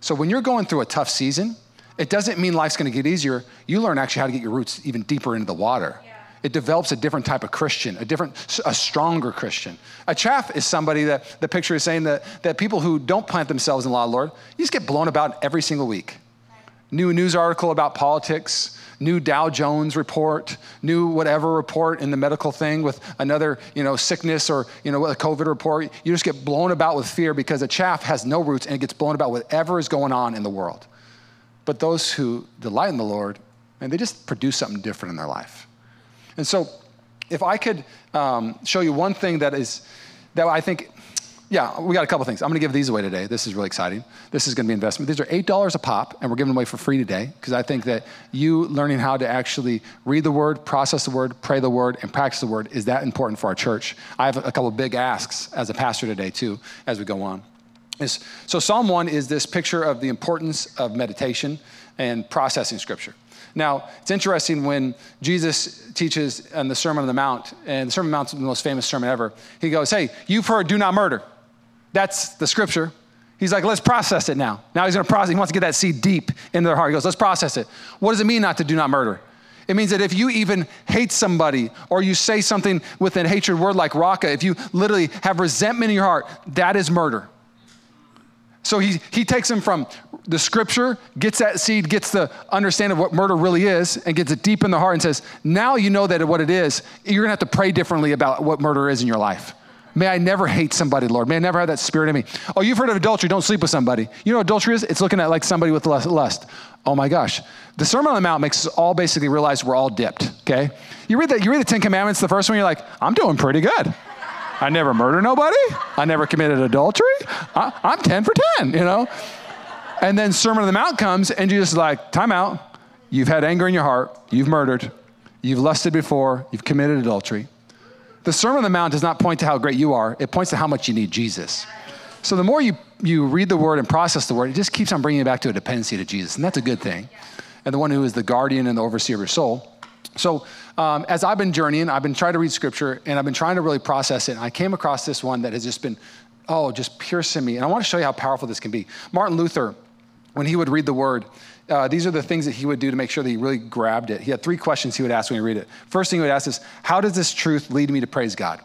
So when you're going through a tough season, it doesn't mean life's going to get easier. You learn actually how to get your roots even deeper into the water. Yeah it develops a different type of Christian, a different, a stronger Christian. A chaff is somebody that the picture is saying that, that people who don't plant themselves in the law of the Lord, you just get blown about every single week. New news article about politics, new Dow Jones report, new whatever report in the medical thing with another, you know, sickness or, you know, a COVID report. You just get blown about with fear because a chaff has no roots and it gets blown about whatever is going on in the world. But those who delight in the Lord, and they just produce something different in their life. And so, if I could um, show you one thing that is, that I think, yeah, we got a couple things. I'm going to give these away today. This is really exciting. This is going to be investment. These are $8 a pop, and we're giving them away for free today because I think that you learning how to actually read the word, process the word, pray the word, and practice the word is that important for our church. I have a couple big asks as a pastor today, too, as we go on. so Psalm 1 is this picture of the importance of meditation and processing scripture. Now, it's interesting when Jesus teaches in the Sermon on the Mount, and the Sermon on the Mount is the most famous sermon ever. He goes, Hey, you've heard, do not murder. That's the scripture. He's like, let's process it now. Now he's gonna process, he wants to get that seed deep into their heart. He goes, let's process it. What does it mean not to do not murder? It means that if you even hate somebody or you say something with a hatred word like raka, if you literally have resentment in your heart, that is murder. So he, he takes him from the scripture, gets that seed, gets the understanding of what murder really is, and gets it deep in the heart and says, Now you know that what it is, you're gonna have to pray differently about what murder is in your life. May I never hate somebody, Lord. May I never have that spirit in me. Oh, you've heard of adultery. Don't sleep with somebody. You know what adultery is? It's looking at like somebody with lust. Oh my gosh. The Sermon on the Mount makes us all basically realize we're all dipped, okay? You read, the, you read the Ten Commandments, the first one, you're like, I'm doing pretty good. I never murder nobody. I never committed adultery. I, I'm 10 for 10, you know? And then Sermon on the Mount comes, and Jesus is like, time out. You've had anger in your heart. You've murdered. You've lusted before. You've committed adultery. The Sermon on the Mount does not point to how great you are, it points to how much you need Jesus. So the more you, you read the word and process the word, it just keeps on bringing you back to a dependency to Jesus. And that's a good thing. And the one who is the guardian and the overseer of your soul. So um, as I've been journeying, I've been trying to read scripture and I've been trying to really process it. And I came across this one that has just been, oh, just piercing me. And I want to show you how powerful this can be. Martin Luther, when he would read the word, uh, these are the things that he would do to make sure that he really grabbed it. He had three questions he would ask when he read it. First thing he would ask is, How does this truth lead me to praise God?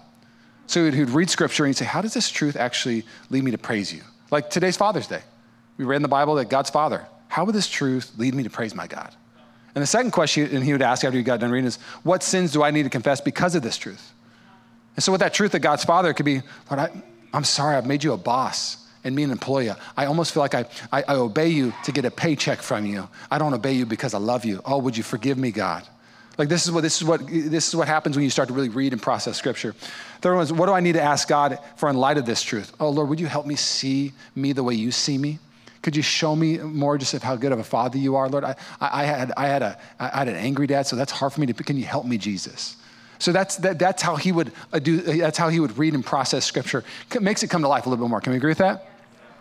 So he'd, he'd read scripture and he'd say, How does this truth actually lead me to praise you? Like today's Father's Day. We read in the Bible that God's Father. How would this truth lead me to praise my God? And the second question and he would ask after he got done reading is, What sins do I need to confess because of this truth? And so, with that truth that God's Father it could be, Lord, I, I'm sorry, I've made you a boss and me an employer. I almost feel like I, I, I, obey you to get a paycheck from you. I don't obey you because I love you. Oh, would you forgive me, God? Like this is what this is what this is what happens when you start to really read and process scripture. Third one is what do I need to ask God for in light of this truth? Oh Lord, would you help me see me the way you see me? Could you show me more just of how good of a father you are, Lord? I, I, I had, I, had a, I had an angry dad, so that's hard for me to. Can you help me, Jesus? So that's, that, that's how he would uh, do. That's how he would read and process Scripture. It makes it come to life a little bit more. Can we agree with that?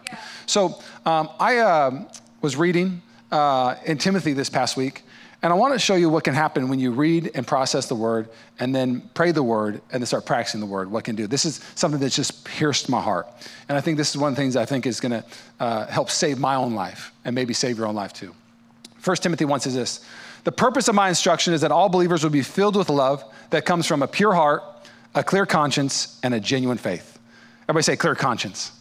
Yeah. So um, I uh, was reading uh, in Timothy this past week, and I want to show you what can happen when you read and process the word and then pray the word and then start practicing the word, what can do. This is something that's just pierced my heart. And I think this is one of the things I think is going to uh, help save my own life and maybe save your own life too. 1 Timothy 1 says this The purpose of my instruction is that all believers will be filled with love that comes from a pure heart, a clear conscience, and a genuine faith. Everybody say clear conscience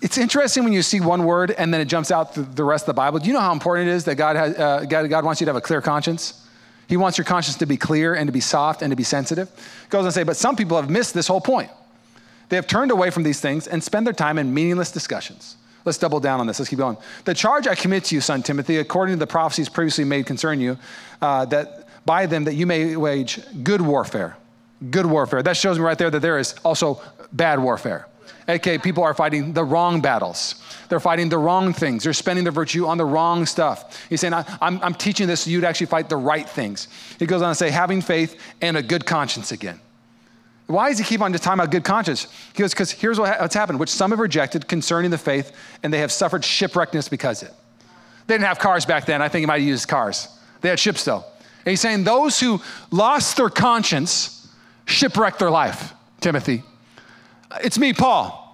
it's interesting when you see one word and then it jumps out the rest of the Bible. Do you know how important it is that God, has, uh, God, God wants you to have a clear conscience? He wants your conscience to be clear and to be soft and to be sensitive. Goes on to say, but some people have missed this whole point. They have turned away from these things and spend their time in meaningless discussions. Let's double down on this. Let's keep going. The charge I commit to you, son Timothy, according to the prophecies previously made concerning you, uh, that by them that you may wage good warfare. Good warfare. That shows me right there that there is also bad warfare. Okay, people are fighting the wrong battles. They're fighting the wrong things. They're spending their virtue on the wrong stuff. He's saying, I, am I'm teaching this so you'd actually fight the right things. He goes on to say, having faith and a good conscience again. Why does he keep on just talking about good conscience? He goes, because here's what's happened, which some have rejected concerning the faith, and they have suffered shipwreckness because it. They didn't have cars back then. I think he might have used cars. They had ships though. And he's saying those who lost their conscience shipwrecked their life, Timothy. It's me, Paul.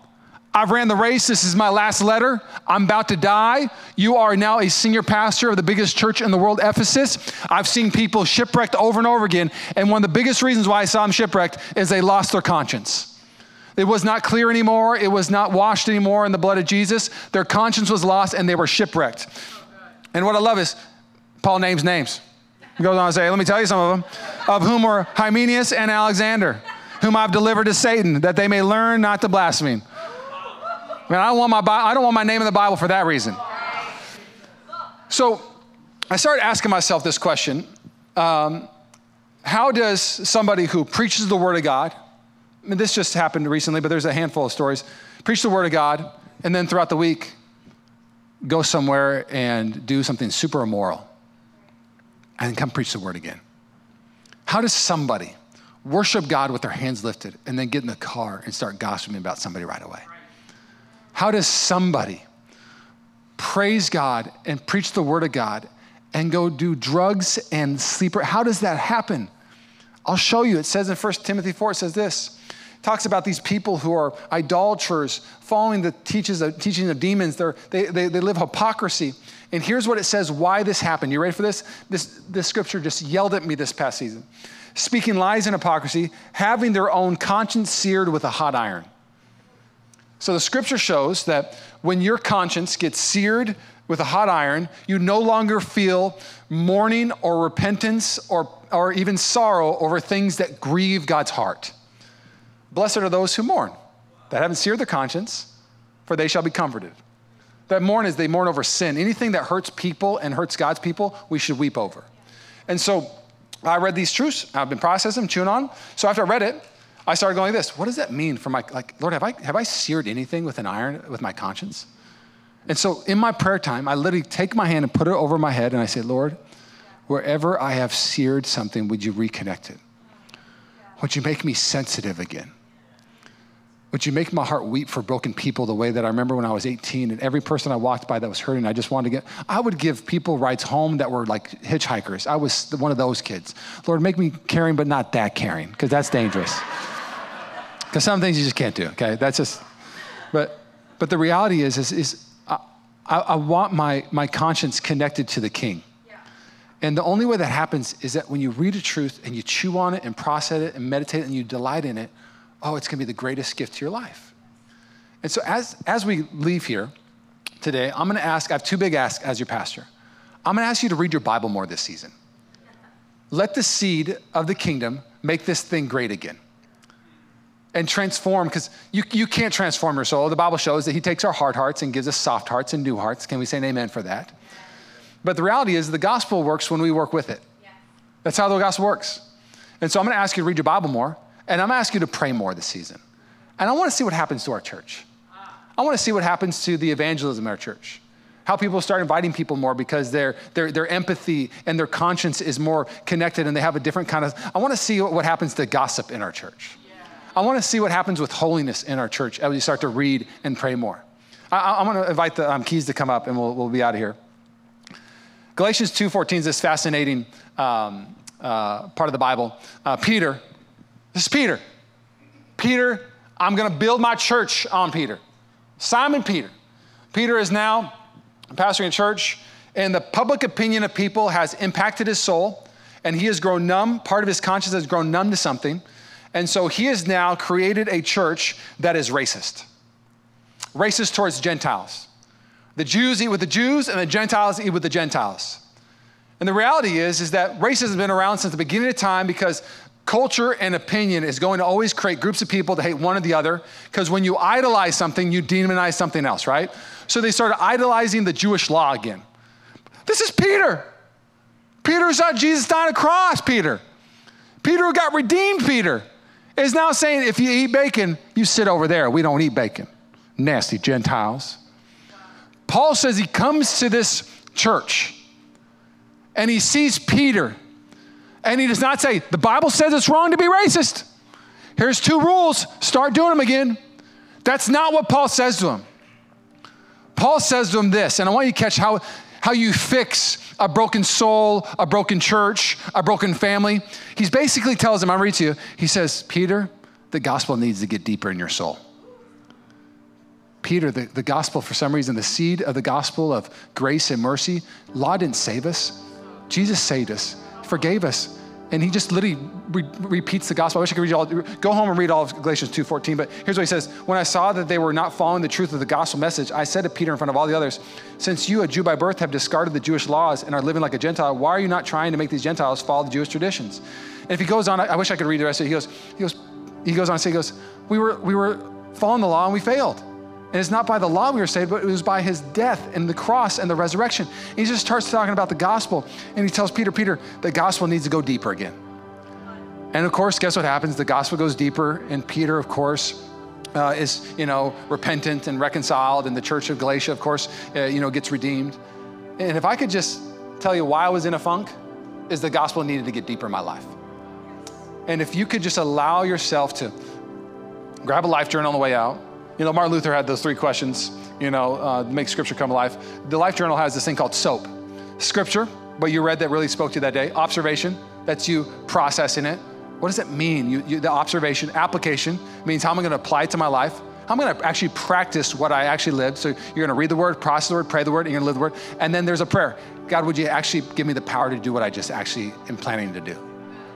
I've ran the race. This is my last letter. I'm about to die. You are now a senior pastor of the biggest church in the world, Ephesus. I've seen people shipwrecked over and over again. And one of the biggest reasons why I saw them shipwrecked is they lost their conscience. It was not clear anymore. It was not washed anymore in the blood of Jesus. Their conscience was lost and they were shipwrecked. And what I love is Paul names names. He goes on to say, let me tell you some of them, of whom were Hymenaeus and Alexander whom I've delivered to Satan, that they may learn not to blaspheme. Man, I don't want my, I don't want my name in the Bible for that reason. So I started asking myself this question um, How does somebody who preaches the Word of God, I mean, this just happened recently, but there's a handful of stories, preach the Word of God, and then throughout the week, go somewhere and do something super immoral, and come preach the Word again? How does somebody worship God with their hands lifted, and then get in the car and start gossiping about somebody right away. How does somebody praise God and preach the word of God and go do drugs and sleep? How does that happen? I'll show you. It says in 1 Timothy 4, it says this. Talks about these people who are idolaters, following the teachings of, teaching of demons. They're, they, they, they live hypocrisy. And here's what it says why this happened. You ready for this? This, this scripture just yelled at me this past season. Speaking lies and hypocrisy, having their own conscience seared with a hot iron. So the scripture shows that when your conscience gets seared with a hot iron, you no longer feel mourning or repentance or, or even sorrow over things that grieve God's heart. Blessed are those who mourn, that haven't seared their conscience, for they shall be comforted. That mourn is they mourn over sin. Anything that hurts people and hurts God's people, we should weep over. And so I read these truths. I've been processing them, chewing on. So after I read it, I started going like this. What does that mean for my like, Lord, have I have I seared anything with an iron with my conscience? And so in my prayer time, I literally take my hand and put it over my head and I say, Lord, wherever I have seared something, would you reconnect it? Would you make me sensitive again? Would you make my heart weep for broken people the way that I remember when I was 18 and every person I walked by that was hurting, I just wanted to get, I would give people rides home that were like hitchhikers. I was one of those kids. Lord, make me caring, but not that caring, because that's dangerous. Because some things you just can't do, okay? That's just, but, but the reality is, is, is I, I want my, my conscience connected to the king. And the only way that happens is that when you read a truth and you chew on it and process it and meditate and you delight in it, oh, it's going to be the greatest gift to your life. And so as, as we leave here today, I'm going to ask, I have two big asks as your pastor. I'm going to ask you to read your Bible more this season. Let the seed of the kingdom make this thing great again and transform, because you, you can't transform your soul. The Bible shows that He takes our hard hearts and gives us soft hearts and new hearts. Can we say an amen for that? But the reality is, the gospel works when we work with it. That's how the gospel works. And so I'm going to ask you to read your Bible more. And I'm asking you to pray more this season. And I want to see what happens to our church. I want to see what happens to the evangelism in our church. How people start inviting people more because their, their, their empathy and their conscience is more connected and they have a different kind of. I want to see what happens to gossip in our church. I want to see what happens with holiness in our church as we start to read and pray more. I, am going to invite the um, keys to come up and we'll, we'll be out of here. Galatians 2.14 is this fascinating um, uh, part of the Bible. Uh, Peter, this is Peter. Peter, I'm going to build my church on Peter. Simon Peter. Peter is now pastoring a church, and the public opinion of people has impacted his soul, and he has grown numb. Part of his conscience has grown numb to something. And so he has now created a church that is racist racist towards Gentiles. The Jews eat with the Jews, and the Gentiles eat with the Gentiles. And the reality is, is that racism has been around since the beginning of time because culture and opinion is going to always create groups of people to hate one or the other because when you idolize something, you demonize something else, right? So they started idolizing the Jewish law again. This is Peter. Peter saw Jesus die on a cross, Peter. Peter got redeemed, Peter, is now saying if you eat bacon, you sit over there. We don't eat bacon. Nasty Gentiles. Paul says he comes to this church and he sees Peter and he does not say, the Bible says it's wrong to be racist. Here's two rules start doing them again. That's not what Paul says to him. Paul says to him this, and I want you to catch how, how you fix a broken soul, a broken church, a broken family. He basically tells him, I'll read to you, he says, Peter, the gospel needs to get deeper in your soul. Peter, the, the gospel, for some reason, the seed of the gospel of grace and mercy, law didn't save us. Jesus saved us forgave us. And he just literally re- repeats the gospel. I wish I could read all. Go home and read all of Galatians 2.14. But here's what he says. When I saw that they were not following the truth of the gospel message, I said to Peter in front of all the others, since you, a Jew by birth, have discarded the Jewish laws and are living like a Gentile, why are you not trying to make these Gentiles follow the Jewish traditions? And if he goes on, I wish I could read the rest of it. He goes, he goes, he goes on to say, he goes, we were, we were following the law and we failed. And it's not by the law we were saved, but it was by his death and the cross and the resurrection. And he just starts talking about the gospel. And he tells Peter, Peter, the gospel needs to go deeper again. And of course, guess what happens? The gospel goes deeper. And Peter, of course, uh, is, you know, repentant and reconciled. And the church of Galatia, of course, uh, you know, gets redeemed. And if I could just tell you why I was in a funk, is the gospel needed to get deeper in my life. And if you could just allow yourself to grab a life journal on the way out, You know, Martin Luther had those three questions, you know, uh, make scripture come alive. The Life Journal has this thing called SOAP. Scripture, what you read that really spoke to you that day. Observation, that's you processing it. What does it mean? You, you, the observation, application means how am I going to apply it to my life? How am I going to actually practice what I actually lived? So you're going to read the word, process the word, pray the word, and you're going to live the word. And then there's a prayer. God, would you actually give me the power to do what I just actually am planning to do?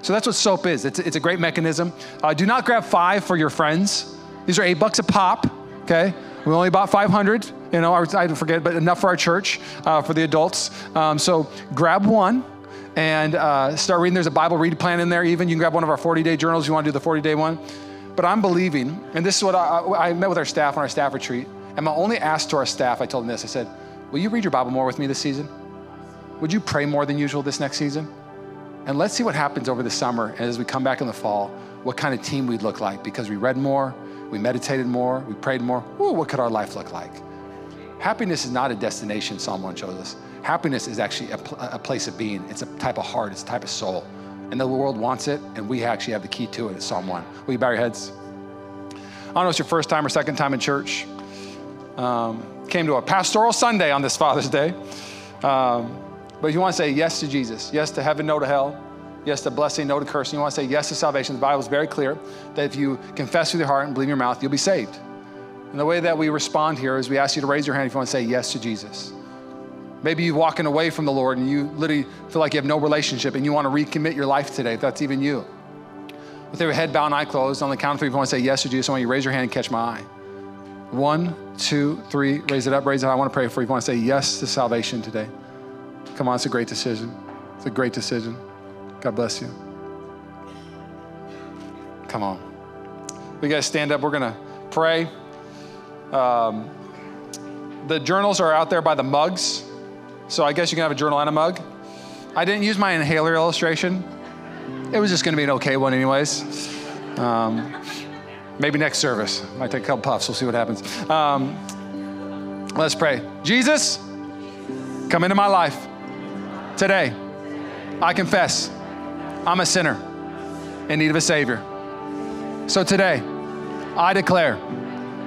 So that's what soap is. It's, it's a great mechanism. Uh, do not grab five for your friends. These are eight bucks a pop, okay? We only bought 500, you know, I forget, but enough for our church, uh, for the adults. Um, so grab one and uh, start reading. There's a Bible read plan in there, even. You can grab one of our 40 day journals. You want to do the 40 day one. But I'm believing, and this is what I, I met with our staff on our staff retreat. And my only ask to our staff, I told them this I said, Will you read your Bible more with me this season? Would you pray more than usual this next season? And let's see what happens over the summer and as we come back in the fall, what kind of team we'd look like because we read more, we meditated more, we prayed more. Ooh, what could our life look like? Happiness is not a destination, Psalm 1 shows us. Happiness is actually a, pl- a place of being. It's a type of heart, it's a type of soul. And the world wants it, and we actually have the key to it. It's Psalm 1. Will you bow your heads? I don't know if it's your first time or second time in church. Um, came to a pastoral Sunday on this Father's Day. Um, but if you want to say yes to Jesus, yes to heaven, no to hell, yes to blessing, no to cursing, you want to say yes to salvation, the Bible is very clear that if you confess with your heart and believe in your mouth, you'll be saved. And the way that we respond here is we ask you to raise your hand if you want to say yes to Jesus. Maybe you're walking away from the Lord and you literally feel like you have no relationship and you want to recommit your life today, if that's even you. With your head bowed and eye closed, on the count of three, if you want to say yes to Jesus, I want you to raise your hand and catch my eye. One, two, three, raise it up, raise it up. I want to pray for you. If you want to say yes to salvation today. Come on, it's a great decision. It's a great decision. God bless you. Come on. We guys stand up. We're going to pray. Um, the journals are out there by the mugs. So I guess you can have a journal and a mug. I didn't use my inhaler illustration. It was just going to be an okay one, anyways. Um, maybe next service. Might take a couple puffs. We'll see what happens. Um, let's pray. Jesus, come into my life today. I confess I'm a sinner in need of a Savior. So today, I declare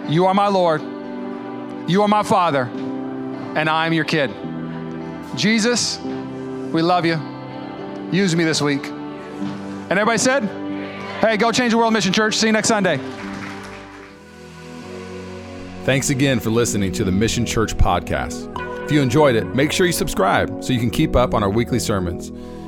you are my Lord, you are my Father, and I am your kid. Jesus, we love you. Use me this week. And everybody said, hey, go change the world, Mission Church. See you next Sunday. Thanks again for listening to the Mission Church podcast. If you enjoyed it, make sure you subscribe so you can keep up on our weekly sermons.